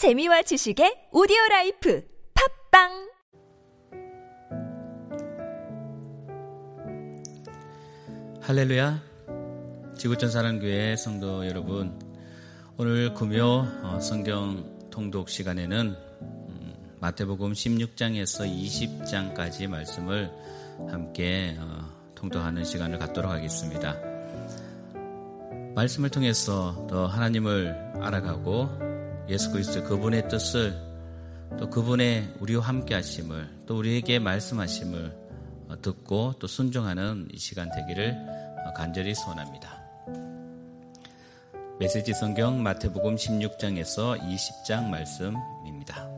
재미와 지식의 오디오 라이프 팟빵 할렐루야 지구촌 사랑교회 성도 여러분 오늘 금요 어, 성경 통독 시간에는 음, 마태복음 16장에서 20장까지 말씀을 함께 어, 통독하는 시간을 갖도록 하겠습니다. 말씀을 통해서 더 하나님을 알아가고 예수 그리스도 그분의 뜻을 또 그분의 우리와 함께 하심을 또 우리에게 말씀하심을 어, 듣고 또 순종하는 이 시간 되기를 어, 간절히 소원합니다. 메시지 성경 마태복음 16장에서 20장 말씀입니다.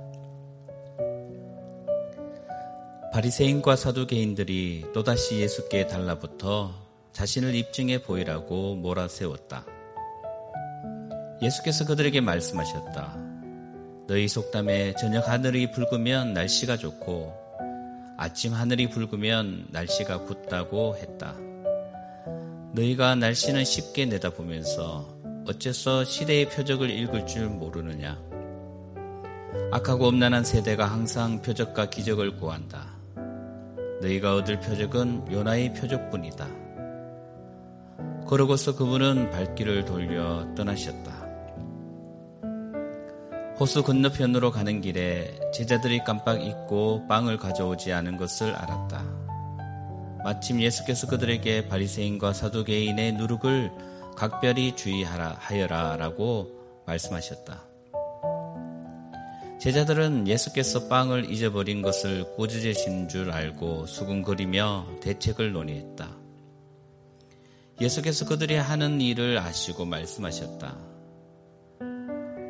바리새인과 사두개인들이 또다시 예수께 달라붙어 자신을 입증해 보이라고 몰아세웠다. 예수께서 그들에게 말씀하셨다. 너희 속담에 저녁 하늘이 붉으면 날씨가 좋고 아침 하늘이 붉으면 날씨가 굳다고 했다. 너희가 날씨는 쉽게 내다보면서 어째서 시대의 표적을 읽을 줄 모르느냐? 악하고 엄난한 세대가 항상 표적과 기적을 구한다. 너희가 얻을 표적은 요나의 표적뿐이다. 그러고서 그분은 발길을 돌려 떠나셨다. 호수 건너편으로 가는 길에 제자들이 깜빡 잊고 빵을 가져오지 않은 것을 알았다. 마침 예수께서 그들에게 바리새인과 사두개인의 누룩을 각별히 주의하라 하여라라고 말씀하셨다. 제자들은 예수께서 빵을 잊어버린 것을 꾸짖으신 줄 알고 수근거리며 대책을 논의했다. 예수께서 그들이 하는 일을 아시고 말씀하셨다.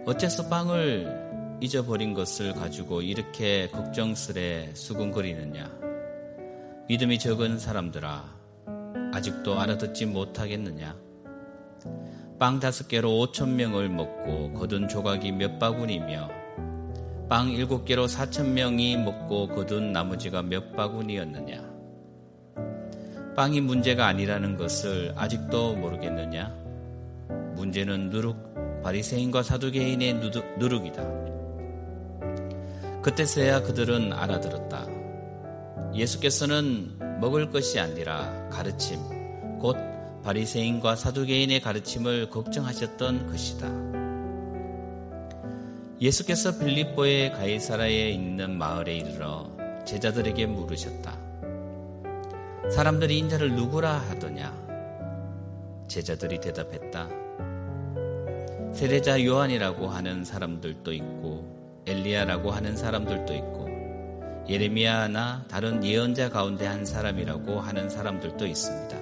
어째서 빵을 잊어버린 것을 가지고 이렇게 걱정스레 수근거리느냐? 믿음이 적은 사람들아, 아직도 알아듣지 못하겠느냐? 빵 다섯 개로 오천 명을 먹고 거둔 조각이 몇 바구니며 빵 일곱 개로 사천 명이 먹고 거둔 나머지가 몇 바구니였느냐? 빵이 문제가 아니라는 것을 아직도 모르겠느냐? 문제는 누룩 바리새인과 사두개인의 누룩이다. 그때서야 그들은 알아들었다. 예수께서는 먹을 것이 아니라 가르침, 곧 바리새인과 사두개인의 가르침을 걱정하셨던 것이다. 예수께서 빌립보의 가이사라에 있는 마을에 이르러 제자들에게 물으셨다. 사람들이 인자를 누구라 하더냐? 제자들이 대답했다. 세례자 요한이라고 하는 사람들도 있고 엘리야라고 하는 사람들도 있고 예레미야나 다른 예언자 가운데 한 사람이라고 하는 사람들도 있습니다.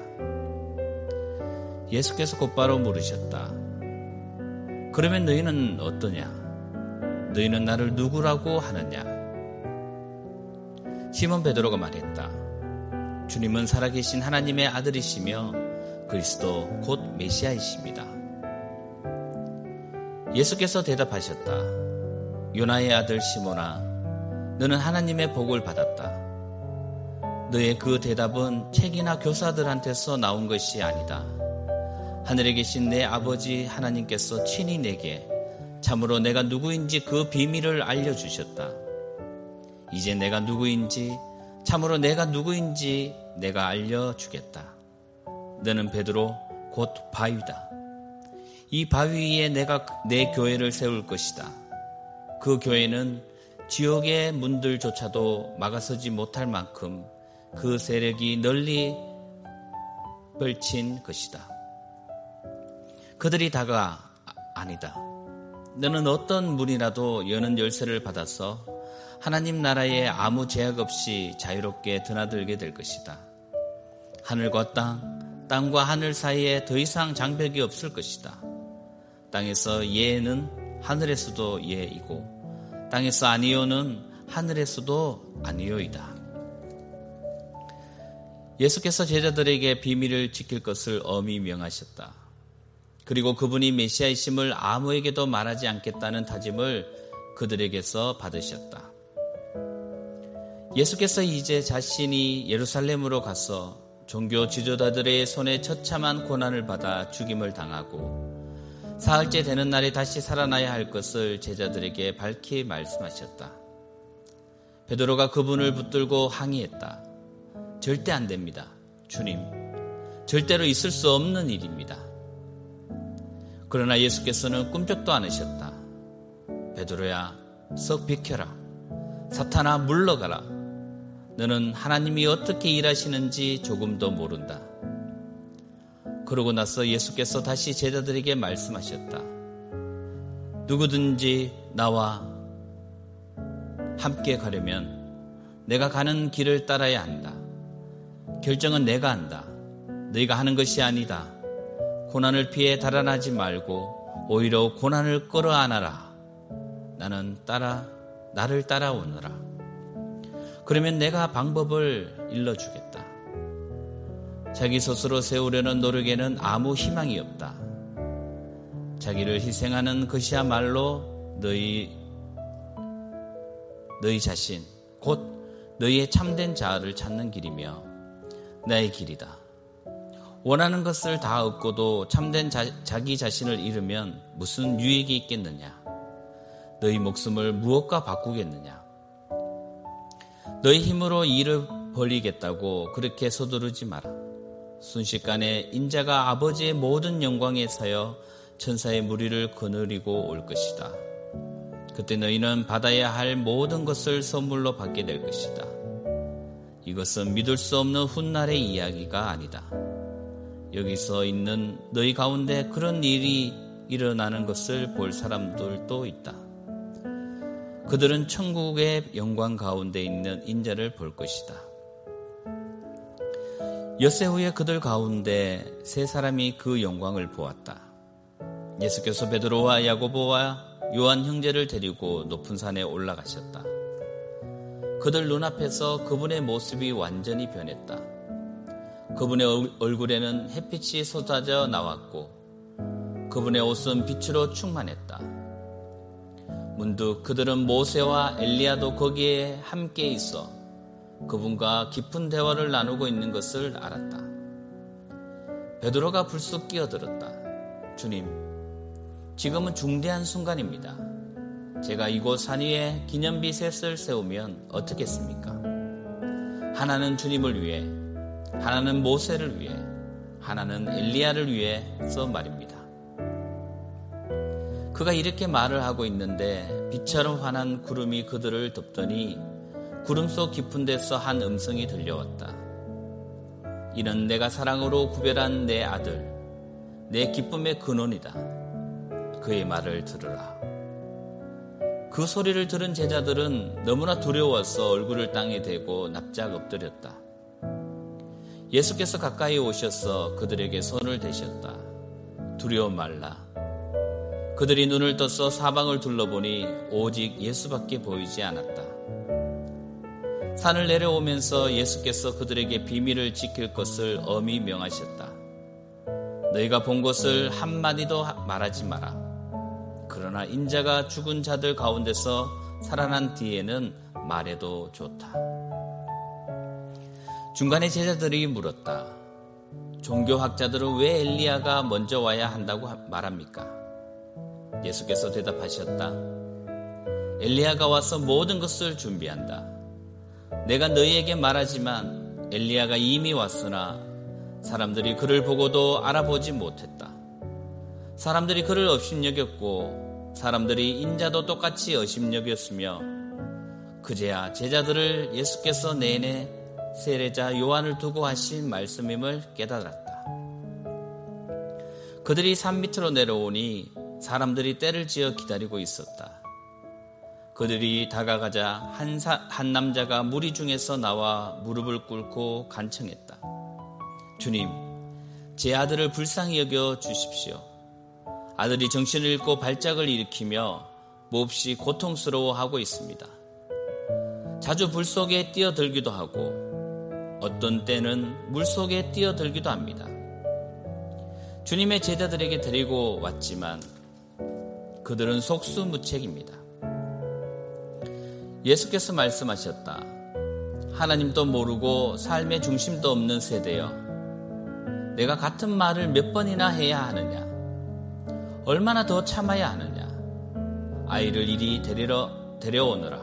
예수께서 곧바로 물으셨다. 그러면 너희는 어떠냐? 너희는 나를 누구라고 하느냐? 시몬 베드로가 말했다. 주님은 살아계신 하나님의 아들이시며 그리스도 곧 메시아이십니다. 예수께서 대답하셨다. 요나의 아들 시모나, 너는 하나님의 복을 받았다. 너의 그 대답은 책이나 교사들한테서 나온 것이 아니다. 하늘에 계신 내 아버지 하나님께서 친히 내게 참으로 내가 누구인지 그 비밀을 알려주셨다. 이제 내가 누구인지, 참으로 내가 누구인지 내가 알려주겠다. 너는 베드로 곧 바위다. 이 바위 위에 내가 내 교회를 세울 것이다. 그 교회는 지옥의 문들조차도 막아서지 못할 만큼 그 세력이 널리 펼친 것이다. 그들이 다가 아니다. 너는 어떤 문이라도 여는 열쇠를 받아서 하나님 나라에 아무 제약 없이 자유롭게 드나들게 될 것이다. 하늘과 땅, 땅과 하늘 사이에 더 이상 장벽이 없을 것이다. 땅에서 예는 하늘에서도 예이고 땅에서 아니요는 하늘에서도 아니요이다. 예수께서 제자들에게 비밀을 지킬 것을 엄히 명하셨다. 그리고 그분이 메시아이심을 아무에게도 말하지 않겠다는 다짐을 그들에게서 받으셨다. 예수께서 이제 자신이 예루살렘으로 가서 종교 지도자들의 손에 처참한 고난을 받아 죽임을 당하고 사흘째 되는 날에 다시 살아나야 할 것을 제자들에게 밝히 말씀하셨다. 베드로가 그분을 붙들고 항의했다. 절대 안 됩니다. 주님. 절대로 있을 수 없는 일입니다. 그러나 예수께서는 꿈쩍도 않으셨다. 베드로야, 썩 비켜라. 사탄아, 물러가라. 너는 하나님이 어떻게 일하시는지 조금도 모른다. 그러고 나서 예수께서 다시 제자들에게 말씀하셨다. 누구든지 나와 함께 가려면 내가 가는 길을 따라야 한다. 결정은 내가 한다. 너희가 하는 것이 아니다. 고난을 피해 달아나지 말고 오히려 고난을 끌어안아라. 나는 따라 나를 따라오너라. 그러면 내가 방법을 일러주겠다. 자기 스스로 세우려는 노력에는 아무 희망이 없다. 자기를 희생하는 것이야말로 너희 너희 자신 곧 너희의 참된 자아를 찾는 길이며 나의 길이다. 원하는 것을 다 얻고도 참된 자, 자기 자신을 잃으면 무슨 유익이 있겠느냐? 너희 목숨을 무엇과 바꾸겠느냐? 너희 힘으로 일을 벌리겠다고 그렇게 서두르지 마라. 순식간에 인자가 아버지의 모든 영광에 서여 천사의 무리를 거느리고 올 것이다. 그때 너희는 받아야 할 모든 것을 선물로 받게 될 것이다. 이것은 믿을 수 없는 훗날의 이야기가 아니다. 여기서 있는 너희 가운데 그런 일이 일어나는 것을 볼 사람들도 있다. 그들은 천국의 영광 가운데 있는 인자를 볼 것이다. 엿새 후에 그들 가운데 세 사람이 그 영광을 보았다. 예수께서 베드로와 야고보와 요한 형제를 데리고 높은 산에 올라가셨다. 그들 눈앞에서 그분의 모습이 완전히 변했다. 그분의 얼굴에는 햇빛이 쏟아져 나왔고 그분의 옷은 빛으로 충만했다. 문득 그들은 모세와 엘리야도 거기에 함께 있어 그분과 깊은 대화를 나누고 있는 것을 알았다. 베드로가 불쑥 끼어들었다. 주님, 지금은 중대한 순간입니다. 제가 이곳 산 위에 기념비 셋을 세우면 어떻겠습니까? 하나는 주님을 위해, 하나는 모세를 위해, 하나는 엘리야를 위해서 말입니다. 그가 이렇게 말을 하고 있는데 빛처럼 환한 구름이 그들을 덮더니 구름 속 깊은 데서 한 음성이 들려왔다. 이는 내가 사랑으로 구별한 내 아들, 내 기쁨의 근원이다. 그의 말을 들으라. 그 소리를 들은 제자들은 너무나 두려워서 얼굴을 땅에 대고 납작 엎드렸다. 예수께서 가까이 오셔서 그들에게 손을 대셨다. 두려워 말라. 그들이 눈을 떠서 사방을 둘러보니 오직 예수밖에 보이지 않았다. 산을 내려오면서 예수께서 그들에게 비밀을 지킬 것을 엄히 명하셨다. 너희가 본 것을 한마디도 말하지 마라. 그러나 인자가 죽은 자들 가운데서 살아난 뒤에는 말해도 좋다. 중간에 제자들이 물었다. 종교학자들은 왜 엘리야가 먼저 와야 한다고 말합니까? 예수께서 대답하셨다. 엘리야가 와서 모든 것을 준비한다. 내가 너희에게 말하지만 엘리야가 이미 왔으나 사람들이 그를 보고도 알아보지 못했다. 사람들이 그를 업신여겼고 사람들이 인자도 똑같이 업신여겼으며 그제야 제자들을 예수께서 내내 세례자 요한을 두고 하신 말씀임을 깨달았다. 그들이 산 밑으로 내려오니 사람들이 때를 지어 기다리고 있었다. 그들이 다가가자 한, 사, 한 남자가 무리 중에서 나와 무릎을 꿇고 간청했다. 주님, 제 아들을 불쌍히 여겨 주십시오. 아들이 정신을 잃고 발작을 일으키며 몹시 고통스러워하고 있습니다. 자주 불 속에 뛰어들기도 하고 어떤 때는 물 속에 뛰어들기도 합니다. 주님의 제자들에게 데리고 왔지만 그들은 속수무책입니다. 예수께서 말씀하셨다. 하나님도 모르고 삶의 중심도 없는 세대여. 내가 같은 말을 몇 번이나 해야 하느냐? 얼마나 더 참아야 하느냐? 아이를 이리 데리러, 데려오느라.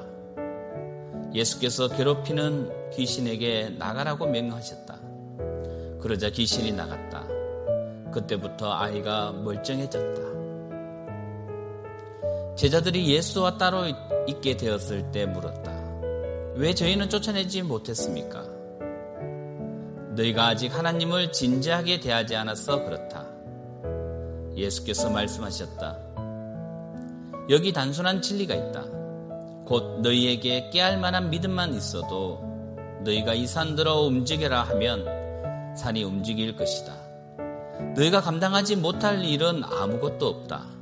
예수께서 괴롭히는 귀신에게 나가라고 명하셨다. 그러자 귀신이 나갔다. 그때부터 아이가 멀쩡해졌다. 제자들이 예수와 따로 있게 되었을 때 물었다. 왜 저희는 쫓아내지 못했습니까? 너희가 아직 하나님을 진지하게 대하지 않아서 그렇다. 예수께서 말씀하셨다. 여기 단순한 진리가 있다. 곧 너희에게 깨알 만한 믿음만 있어도 너희가 이 산 들어 움직여라 하면 산이 움직일 것이다. 너희가 감당하지 못할 일은 아무것도 없다.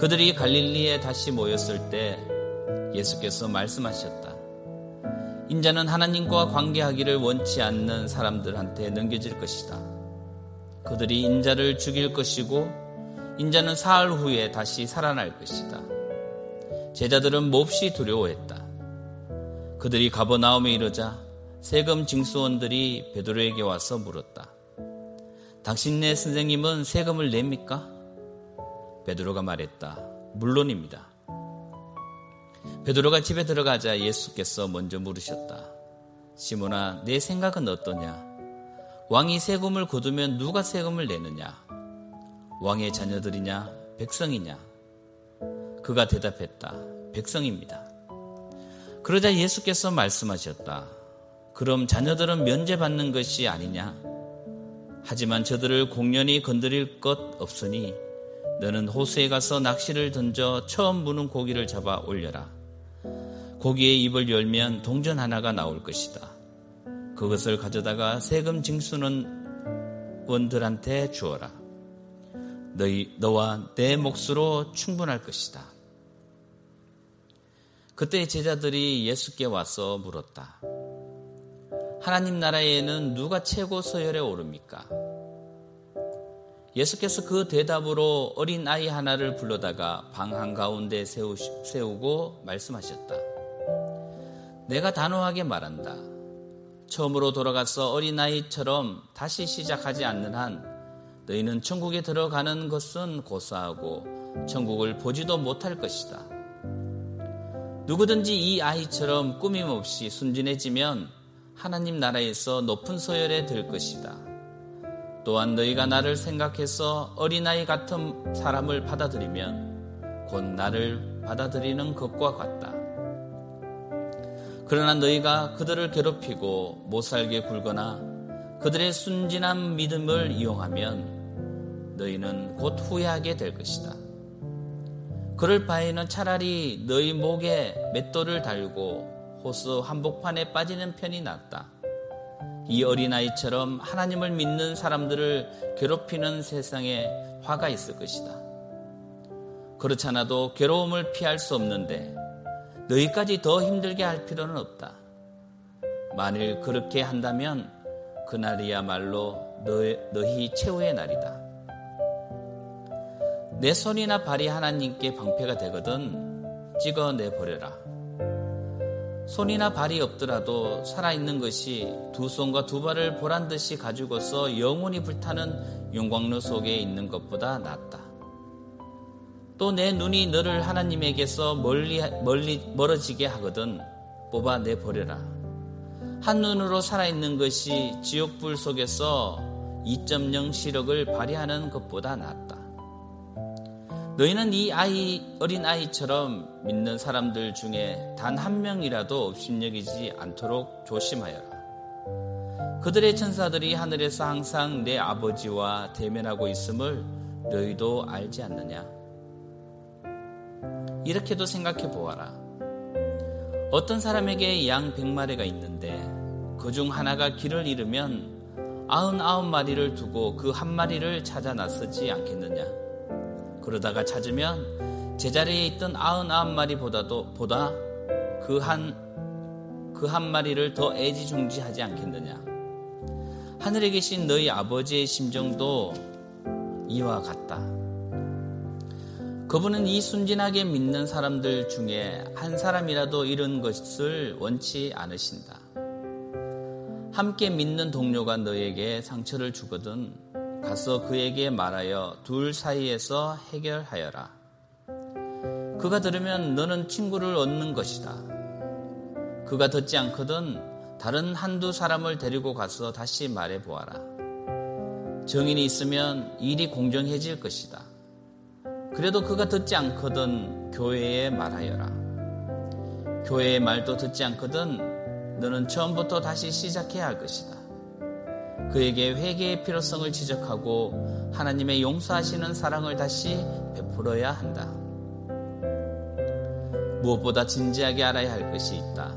그들이 갈릴리에 다시 모였을 때 예수께서 말씀하셨다. 인자는 하나님과 관계하기를 원치 않는 사람들한테 넘겨질 것이다. 그들이 인자를 죽일 것이고 인자는 사흘 후에 다시 살아날 것이다. 제자들은 몹시 두려워했다. 그들이 가버나움에 이르자 세금 징수원들이 베드로에게 와서 물었다. 당신네 선생님은 세금을 냅니까? 베드로가 말했다. 물론입니다. 베드로가 집에 들어가자 예수께서 먼저 물으셨다. 시몬아, 내 생각은 어떠냐? 왕이 세금을 거두면 누가 세금을 내느냐? 왕의 자녀들이냐? 백성이냐? 그가 대답했다. 백성입니다. 그러자 예수께서 말씀하셨다. 그럼 자녀들은 면제받는 것이 아니냐? 하지만 저들을 공연히 건드릴 것 없으니 너는 호수에 가서 낚시를 던져 처음 무는 고기를 잡아 올려라. 고기의 입을 열면 동전 하나가 나올 것이다. 그것을 가져다가 세금 징수는 원들한테 주어라. 너희, 너와 내 몫으로 충분할 것이다. 그때 제자들이 예수께 와서 물었다. 하나님 나라에는 누가 최고 서열에 오릅니까? 예수께서 그 대답으로 어린 아이 하나를 불러다가 방 한가운데 세우고 말씀하셨다. 내가 단호하게 말한다. 처음으로 돌아가서 어린아이처럼 다시 시작하지 않는 한 너희는 천국에 들어가는 것은 고사하고 천국을 보지도 못할 것이다. 누구든지 이 아이처럼 꾸밈없이 순진해지면 하나님 나라에서 높은 서열에 들 것이다. 또한 너희가 나를 생각해서 어린아이 같은 사람을 받아들이면 곧 나를 받아들이는 것과 같다. 그러나 너희가 그들을 괴롭히고 못살게 굴거나 그들의 순진한 믿음을 이용하면 너희는 곧 후회하게 될 것이다. 그럴 바에는 차라리 너희 목에 맷돌을 달고 호수 한복판에 빠지는 편이 낫다. 이 어린아이처럼 하나님을 믿는 사람들을 괴롭히는 세상에 화가 있을 것이다. 그렇잖아도 괴로움을 피할 수 없는데 너희까지 더 힘들게 할 필요는 없다. 만일 그렇게 한다면 그날이야말로 너희, 너희 최후의 날이다. 내 손이나 발이 하나님께 방패가 되거든 찍어내 버려라. 손이나 발이 없더라도 살아있는 것이 두 손과 두 발을 보란 듯이 가지고서 영원히 불타는 용광로 속에 있는 것보다 낫다. 또 내 눈이 너를 하나님에게서 멀리, 멀리, 멀어지게 하거든 뽑아내 버려라. 한눈으로 살아있는 것이 지옥불 속에서 2.0 시력을 발휘하는 것보다 낫다. 너희는 이 아이, 어린 아이처럼 믿는 사람들 중에 단 한 명이라도 업신여기지 않도록 조심하여라. 그들의 천사들이 하늘에서 항상 내 아버지와 대면하고 있음을 너희도 알지 않느냐? 이렇게도 생각해 보아라. 어떤 사람에게 양 백마리가 있는데 그 중 하나가 길을 잃으면 아흔아홉 마리를 두고 그 한 마리를 찾아 나서지 않겠느냐. 그러다가 찾으면 제자리에 있던 아흔아홉 마리보다도 보다 그 한 그 한 마리를 더 애지중지하지 않겠느냐. 하늘에 계신 너희 아버지의 심정도 이와 같다. 그분은 이 순진하게 믿는 사람들 중에 한 사람이라도 이런 것을 원치 않으신다. 함께 믿는 동료가 너에게 상처를 주거든 가서 그에게 말하여 둘 사이에서 해결하여라. 그가 들으면 너는 친구를 얻는 것이다. 그가 듣지 않거든 다른 한두 사람을 데리고 가서 다시 말해 보아라. 정인이 있으면 일이 공정해질 것이다. 그래도 그가 듣지 않거든 교회에 말하여라. 교회의 말도 듣지 않거든 너는 처음부터 다시 시작해야 할 것이다. 그에게 회개의 필요성을 지적하고 하나님의 용서하시는 사랑을 다시 베풀어야 한다. 무엇보다 진지하게 알아야 할 것이 있다.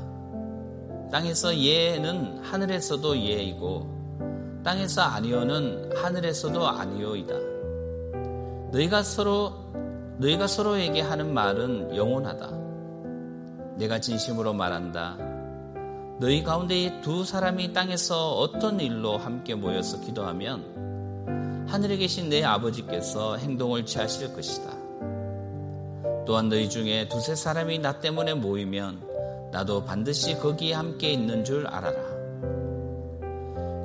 땅에서 예는 하늘에서도 예이고 땅에서 아니오는 하늘에서도 아니오이다. 너희가 서로 너희가 서로에게 하는 말은 영원하다. 내가 진심으로 말한다. 너희 가운데 두 사람이 땅에서 어떤 일로 함께 모여서 기도하면 하늘에 계신 내 아버지께서 행동을 취하실 것이다. 또한 너희 중에 두세 사람이 나 때문에 모이면 나도 반드시 거기에 함께 있는 줄 알아라.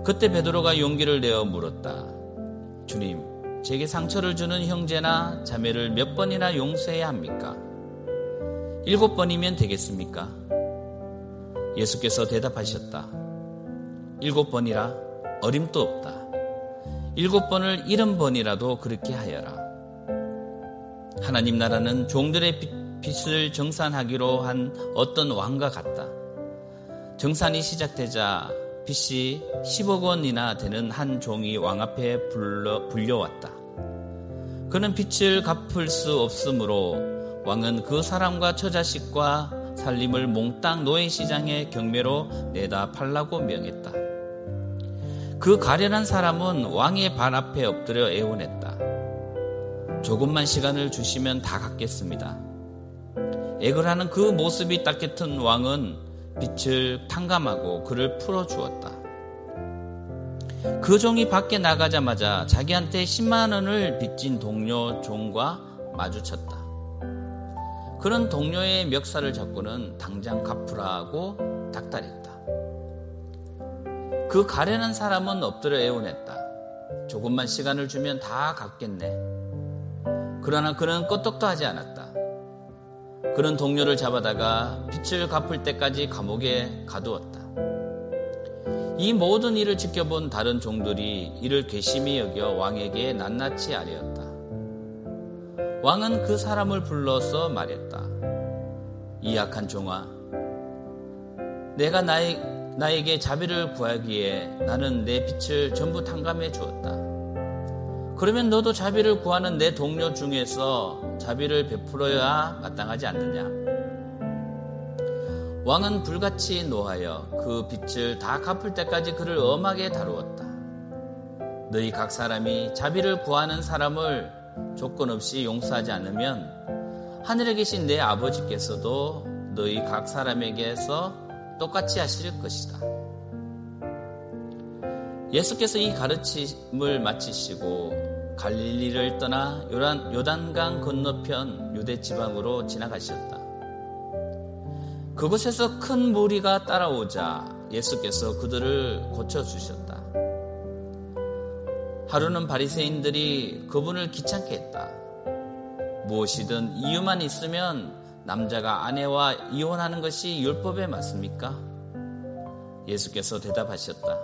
그때 베드로가 용기를 내어 물었다. 주님, 제게 상처를 주는 형제나 자매를 몇 번이나 용서해야 합니까? 일곱 번이면 되겠습니까? 예수께서 대답하셨다. 일곱 번이라 어림도 없다. 일곱 번을 일흔 번이라도 그렇게 하여라. 하나님 나라는 종들의 빚을 정산하기로 한 어떤 왕과 같다. 정산이 시작되자 빚이 10억 원이나 되는 한 종이 왕 앞에 불러, 불려왔다. 그는 빚을 갚을 수 없으므로 왕은 그 사람과 처자식과 살림을 몽땅 노예 시장의 경매로 내다 팔라고 명했다. 그 가련한 사람은 왕의 발 앞에 엎드려 애원했다. 조금만 시간을 주시면 다 갚겠습니다. 애걸하는 그 모습이 따뜻한 왕은 빛을 탕감하고 그를 풀어주었다. 그 종이 밖에 나가자마자 자기한테 10만 원을 빚진 동료 종과 마주쳤다. 그런 동료의 멱살을 잡고는 당장 갚으라고 닥달했다. 그 가련한 사람은 엎드려 애원했다. 조금만 시간을 주면 다 갚겠네. 그러나 그는 끄떡도 하지 않았다. 그는 동료를 잡아다가 빚을 갚을 때까지 감옥에 가두었다. 이 모든 일을 지켜본 다른 종들이 이를 괘씸히 여겨 왕에게 낱낱이 아뢰었다. 왕은 그 사람을 불러서 말했다. 이 약한 종아, 내가 나의, 나에게 자비를 구하기에 나는 내 빛을 전부 탕감해 주었다. 그러면 너도 자비를 구하는 내 동료 중에서 자비를 베풀어야 마땅하지 않느냐? 왕은 불같이 노하여 그 빛을 다 갚을 때까지 그를 엄하게 다루었다. 너희 각 사람이 자비를 구하는 사람을 조건 없이 용서하지 않으면 하늘에 계신 내 아버지께서도 너희 각 사람에게서 똑같이 하실 것이다. 예수께서 이 가르침을 마치시고 갈릴리를 떠나 요단, 요단강 건너편 유대 지방으로 지나가셨다. 그곳에서 큰 무리가 따라오자 예수께서 그들을 고쳐주셨다. 하루는 바리새인들이 그분을 귀찮게 했다. 무엇이든 이유만 있으면 남자가 아내와 이혼하는 것이 율법에 맞습니까? 예수께서 대답하셨다.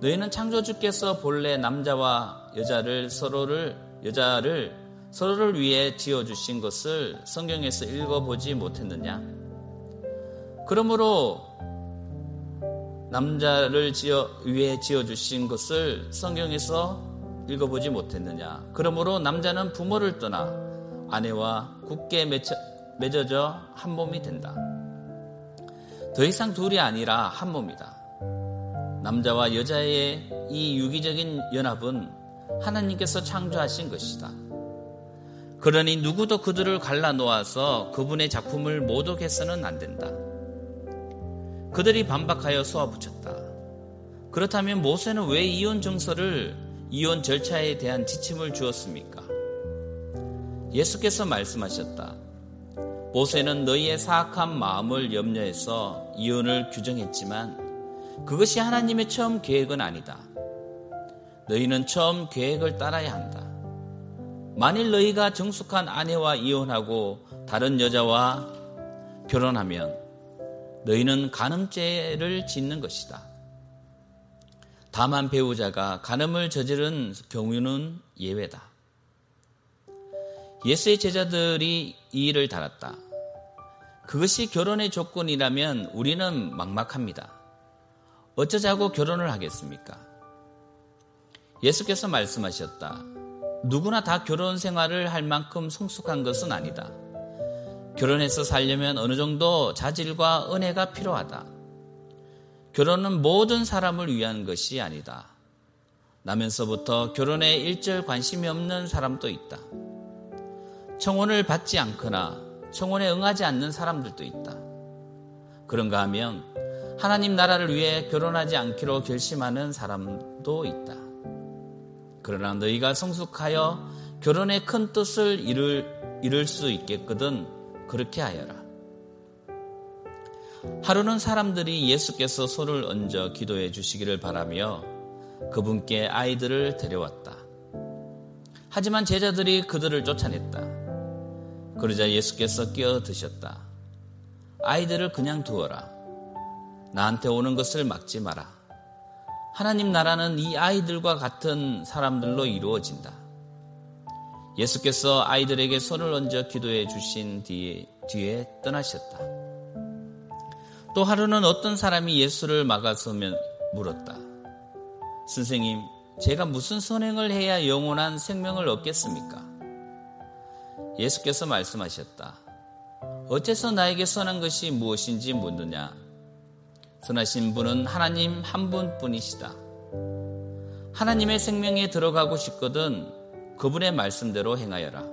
너희는 창조주께서 본래 남자와 여자를 서로를 여자를 서로를 위해 지어 주신 것을 성경에서 읽어 보지 못했느냐? 그러므로 남자를 지어 위에 지어 주신 것을 성경에서 읽어보지 못했느냐? 그러므로 남자는 부모를 떠나 아내와 굳게 맺혀, 맺어져 한 몸이 된다. 더 이상 둘이 아니라 한 몸이다. 남자와 여자의 이 유기적인 연합은 하나님께서 창조하신 것이다. 그러니 누구도 그들을 갈라 놓아서 그분의 작품을 모독해서는 안 된다. 그들이 반박하여 쏘아붙였다. 그렇다면 모세는 왜 이혼 정서를 이혼 절차에 대한 지침을 주었습니까? 예수께서 말씀하셨다. 모세는 너희의 사악한 마음을 염려해서 이혼을 규정했지만 그것이 하나님의 처음 계획은 아니다. 너희는 처음 계획을 따라야 한다. 만일 너희가 정숙한 아내와 이혼하고 다른 여자와 결혼하면 너희는 간음죄를 짓는 것이다. 다만 배우자가 간음을 저지른 경우는 예외다. 예수의 제자들이 이 일을 달았다. 그것이 결혼의 조건이라면 우리는 막막합니다. 어쩌자고 결혼을 하겠습니까? 예수께서 말씀하셨다. 누구나 다 결혼 생활을 할 만큼 성숙한 것은 아니다. 결혼해서 살려면 어느 정도 자질과 은혜가 필요하다. 결혼은 모든 사람을 위한 것이 아니다. 나면서부터 결혼에 일절 관심이 없는 사람도 있다. 청혼을 받지 않거나 청혼에 응하지 않는 사람들도 있다. 그런가 하면 하나님 나라를 위해 결혼하지 않기로 결심하는 사람도 있다. 그러나 너희가 성숙하여 결혼의 큰 뜻을 이룰, 이룰 수 있겠거든 그렇게 하여라. 하루는 사람들이 예수께서 손을 얹어 기도해 주시기를 바라며 그분께 아이들을 데려왔다. 하지만 제자들이 그들을 쫓아냈다. 그러자 예수께서 끼어드셨다. 아이들을 그냥 두어라. 나한테 오는 것을 막지 마라. 하나님 나라는 이 아이들과 같은 사람들로 이루어진다. 예수께서 아이들에게 손을 얹어 기도해 주신 뒤에, 뒤에 떠나셨다. 또 하루는 어떤 사람이 예수를 막아서면 물었다. 선생님, 제가 무슨 선행을 해야 영원한 생명을 얻겠습니까? 예수께서 말씀하셨다. 어째서 나에게 선한 것이 무엇인지 묻느냐? 선하신 분은 하나님 한 분뿐이시다. 하나님의 생명에 들어가고 싶거든 그분의 말씀대로 행하여라.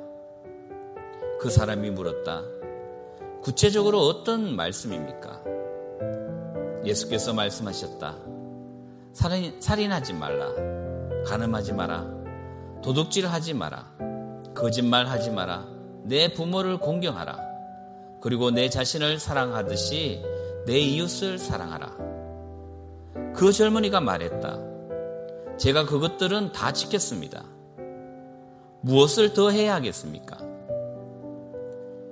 그 사람이 물었다. 구체적으로 어떤 말씀입니까? 예수께서 말씀하셨다. 살인, 살인하지 말라. 가늠하지 마라. 도둑질하지 마라. 거짓말하지 마라. 내 부모를 공경하라. 그리고 내 자신을 사랑하듯이 내 이웃을 사랑하라. 그 젊은이가 말했다. 제가 그것들은 다 지켰습니다. 무엇을 더 해야 하겠습니까?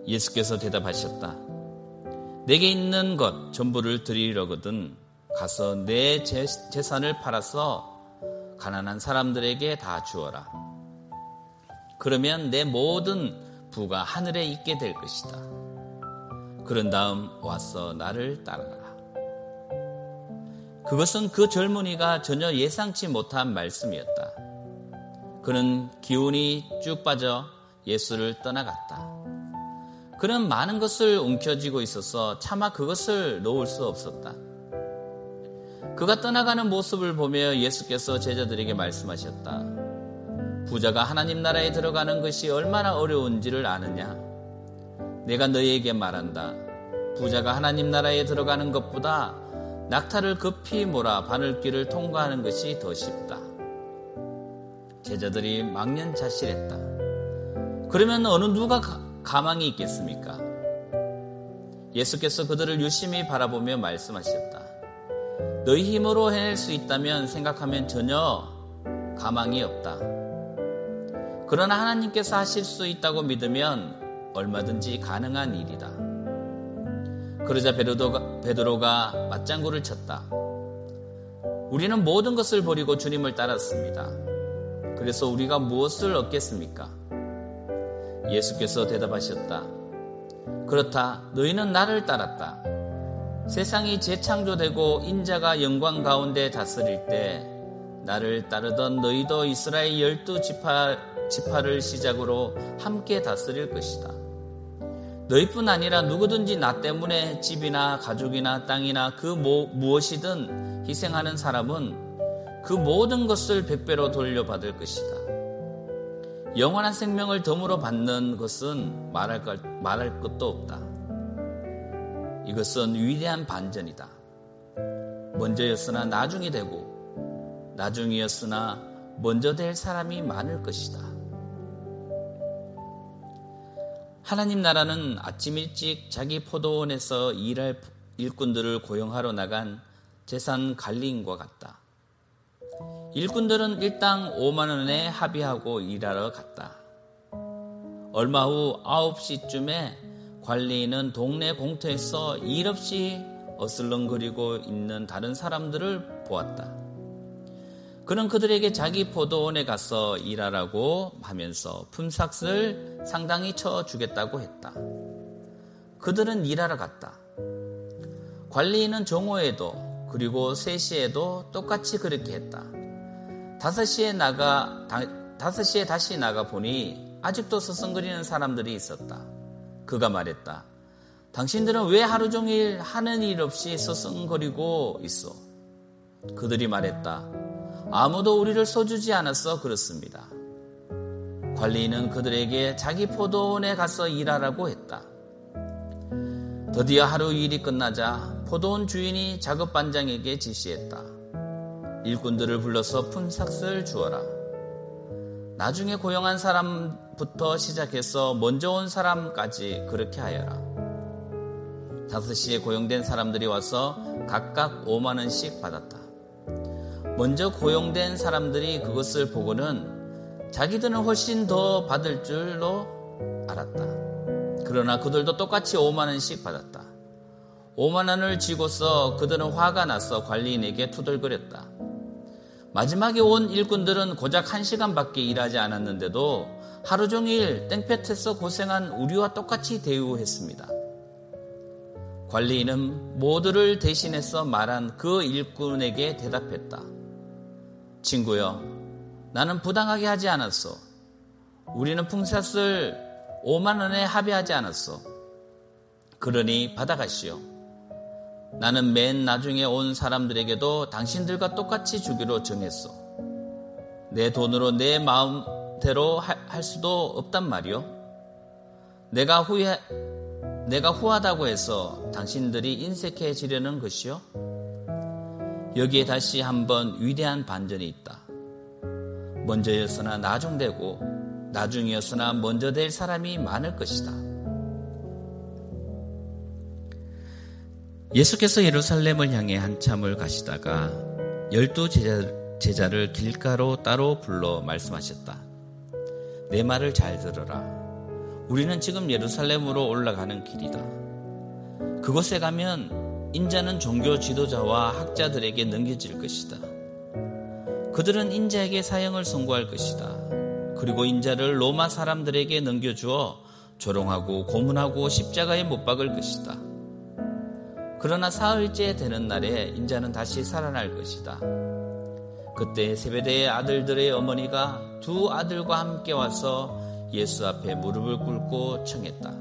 예수께서 대답하셨다. 내게 있는 것 전부를 드리려거든 가서 내 재 산을 팔아서 가난한 사람들에게 다 주어라. 그러면 내 모든 부가 하늘에 있게 될 것이다. 그런 다음 와서 나를 따르라. 그것은 그 젊은이가 전혀 예상치 못한 말씀이었다. 그는 기운이 쭉 빠져 예수를 떠나갔다. 그는 많은 것을 움켜쥐고 있어서 차마 그것을 놓을 수 없었다. 그가 떠나가는 모습을 보며 예수께서 제자들에게 말씀하셨다. 부자가 하나님 나라에 들어가는 것이 얼마나 어려운지를 아느냐? 내가 너희에게 말한다. 부자가 하나님 나라에 들어가는 것보다 낙타를 급히 몰아 바늘길을 통과하는 것이 더 쉽다. 제자들이 망연자실했다. 그러면 어느 누가 가망이 있겠습니까? 예수께서 그들을 유심히 바라보며 말씀하셨다. 너희 힘으로 해낼 수 있다면 생각하면 전혀 가망이 없다. 그러나 하나님께서 하실 수 있다고 믿으면 얼마든지 가능한 일이다. 그러자 베드로가, 베드로가 맞장구를 쳤다. 우리는 모든 것을 버리고 주님을 따랐습니다. 그래서 우리가 무엇을 얻겠습니까? 예수께서 대답하셨다. 그렇다. 너희는 나를 따랐다. 세상이 재창조되고 인자가 영광 가운데 다스릴 때 나를 따르던 너희도 이스라엘 열두 지파, 지파를 시작으로 함께 다스릴 것이다. 너희뿐 아니라 누구든지 나 때문에 집이나 가족이나 땅이나 그 뭐, 무엇이든 희생하는 사람은 그 모든 것을 백배로 돌려받을 것이다. 영원한 생명을 덤으로 받는 것은 말할, 것, 말할 것도 없다. 이것은 위대한 반전이다. 먼저였으나 나중이 되고, 나중이었으나 먼저 될 사람이 많을 것이다. 하나님 나라는 아침 일찍 자기 포도원에서 일할 일꾼들을 고용하러 나간 재산 관리인과 같다. 일꾼들은 일당 5만 원에 합의하고 일하러 갔다. 얼마 후 9시쯤에 관리인은 동네 공터에서 일 없이 어슬렁거리고 있는 다른 사람들을 보았다. 그는 그들에게 자기 포도원에 가서 일하라고 하면서 품삯을 상당히 쳐주겠다고 했다. 그들은 일하러 갔다. 관리인은 정오에도 그리고 3시에도 똑같이 그렇게 했다. 5시에 나가, 5시에 다시 나가 보니 아직도 서성거리는 사람들이 있었다. 그가 말했다. 당신들은 왜 하루 종일 하는 일 없이 서성거리고 있어? 그들이 말했다. 아무도 우리를 써주지 않았어 그렇습니다. 관리인은 그들에게 자기 포도원에 가서 일하라고 했다. 드디어 하루 일이 끝나자 포도원 주인이 작업 반장에게 지시했다. 일꾼들을 불러서 품삯을 주어라. 나중에 고용한 사람부터 시작해서 먼저 온 사람까지 그렇게 하여라. 5시에 고용된 사람들이 와서 각각 5만 원씩 받았다. 먼저 고용된 사람들이 그것을 보고는 자기들은 훨씬 더 받을 줄로 알았다. 그러나 그들도 똑같이 5만 원씩 받았다. 5만 원을 쥐고서 그들은 화가 나서 관리인에게 투덜거렸다. 마지막에 온 일꾼들은 고작 1시간밖에 일하지 않았는데도 하루 종일 땡볕에서 고생한 우리와 똑같이 대우했습니다. 관리인은 모두를 대신해서 말한 그 일꾼에게 대답했다. 친구여, 나는 부당하게 하지 않았어. 우리는 풍사을 5만 원에 합의하지 않았어. 그러니 받아가시오. 나는 맨 나중에 온 사람들에게도 당신들과 똑같이 주기로 정했어. 내 돈으로 내 마음대로 할 수도 없단 말이오. 내가 후회, 내가 후하다고 해서 당신들이 인색해지려는 것이요? 여기에 다시 한번 위대한 반전이 있다. 먼저였으나 나중되고 나중이었으나 먼저 될 사람이 많을 것이다. 예수께서 예루살렘을 향해 한참을 가시다가 열두 제자, 를 길가로 따로 불러 말씀하셨다. 내 말을 잘 들어라. 우리는 지금 예루살렘으로 올라가는 길이다. 그곳에 가면 인자는 종교 지도자와 학자들에게 넘겨질 것이다. 그들은 인자에게 사형을 선고할 것이다. 그리고 인자를 로마 사람들에게 넘겨주어 조롱하고 고문하고 십자가에 못 박을 것이다. 그러나 사흘째 되는 날에 인자는 다시 살아날 것이다. 그때 세베대의 아들들의 어머니가 두 아들과 함께 와서 예수 앞에 무릎을 꿇고 청했다.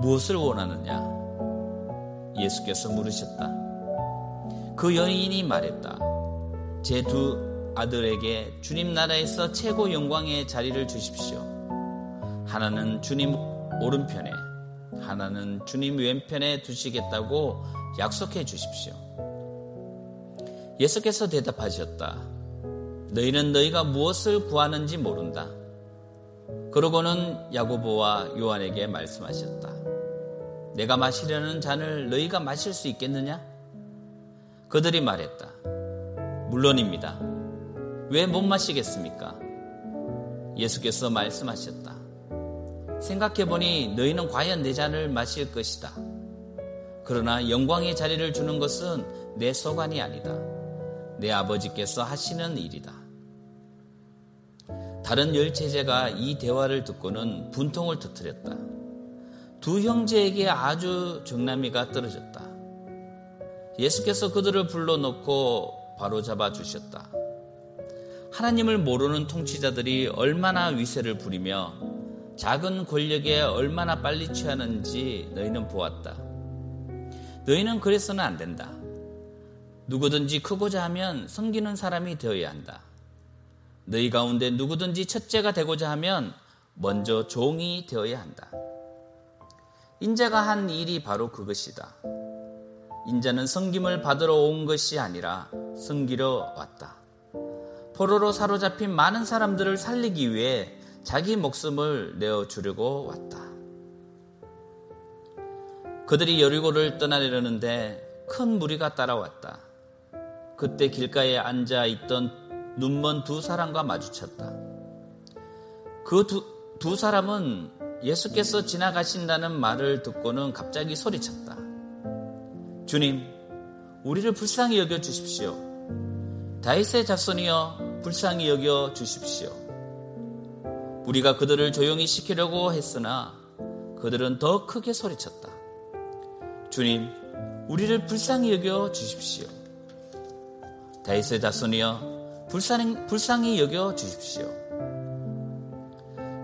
무엇을 원하느냐? 예수께서 물으셨다. 그 여인이 말했다. 제 두 아들에게 주님 나라에서 최고 영광의 자리를 주십시오. 하나는 주님 오른편에, 하나는 주님 왼편에 두시겠다고 약속해 주십시오. 예수께서 대답하셨다. 너희는 너희가 무엇을 구하는지 모른다. 그러고는 야고보와 요한에게 말씀하셨다. 내가 마시려는 잔을 너희가 마실 수 있겠느냐? 그들이 말했다. 물론입니다. 왜 못 마시겠습니까? 예수께서 말씀하셨다. 생각해보니 너희는 과연 내 잔을 마실 것이다. 그러나 영광의 자리를 주는 것은 내 소관이 아니다. 내 아버지께서 하시는 일이다. 다른 열 제자가 이 대화를 듣고는 분통을 터뜨렸다. 두 형제에게 아주 정남이가 떨어졌다. 예수께서 그들을 불러놓고 바로 잡아 주셨다. 하나님을 모르는 통치자들이 얼마나 위세를 부리며 작은 권력에 얼마나 빨리 취하는지 너희는 보았다. 너희는 그래서는 안 된다. 누구든지 크고자 하면 섬기는 사람이 되어야 한다. 너희 가운데 누구든지 첫째가 되고자 하면 먼저 종이 되어야 한다. 인자가 한 일이 바로 그것이다. 인자는 성김을 받으러 온 것이 아니라 성기러 왔다. 포로로 사로잡힌 많은 사람들을 살리기 위해 자기 목숨을 내어 주려고 왔다. 그들이 여리고를 떠나려는데 큰 무리가 따라왔다. 그때 길가에 앉아 있던 눈먼 두 사람과 마주쳤다. 그 두, 두 사람은 예수께서 지나가신다는 말을 듣고는 갑자기 소리쳤다. 주님, 우리를 불쌍히 여겨 주십시오. 다윗의 자손이여 불쌍히 여겨 주십시오. 우리가 그들을 조용히 시키려고 했으나 그들은 더 크게 소리쳤다. 주님, 우리를 불쌍히 여겨 주십시오. 다윗의 자손이여 불쌍히, 불쌍히 여겨 주십시오.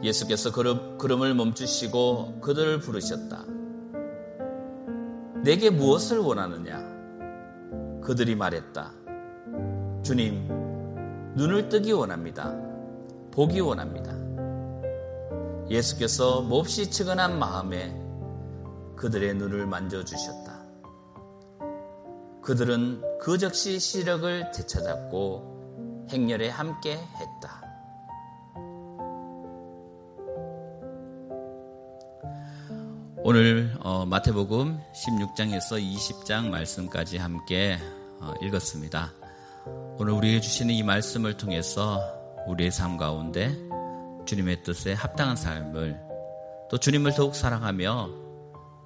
예수께서 걸음, 걸음을 멈추시고 그들을 부르셨다. 내게 무엇을 원하느냐? 그들이 말했다. 주님, 눈을 뜨기 원합니다. 보기 원합니다. 예수께서 몹시 측은한 마음에 그들의 눈을 만져주셨다. 그들은 그 즉시 시력을 되찾았고 행렬에 함께 했다. 오늘 어, 마태복음 16장에서 20장 말씀까지 함께 어, 읽었습니다. 오늘 우리에게 주시는 이 말씀을 통해서 우리의 삶 가운데 주님의 뜻에 합당한 삶을 또 주님을 더욱 사랑하며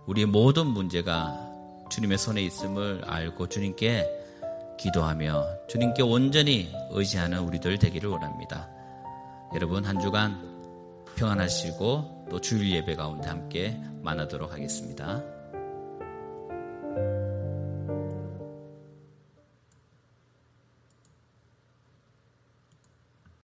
우리의 모든 문제가 주님의 손에 있음을 알고 주님께 기도하며 주님께 온전히 의지하는 우리들 되기를 원합니다. 여러분 한 주간 평안하시고 또 주일 예배 가운데 함께 만나도록 하겠습니다.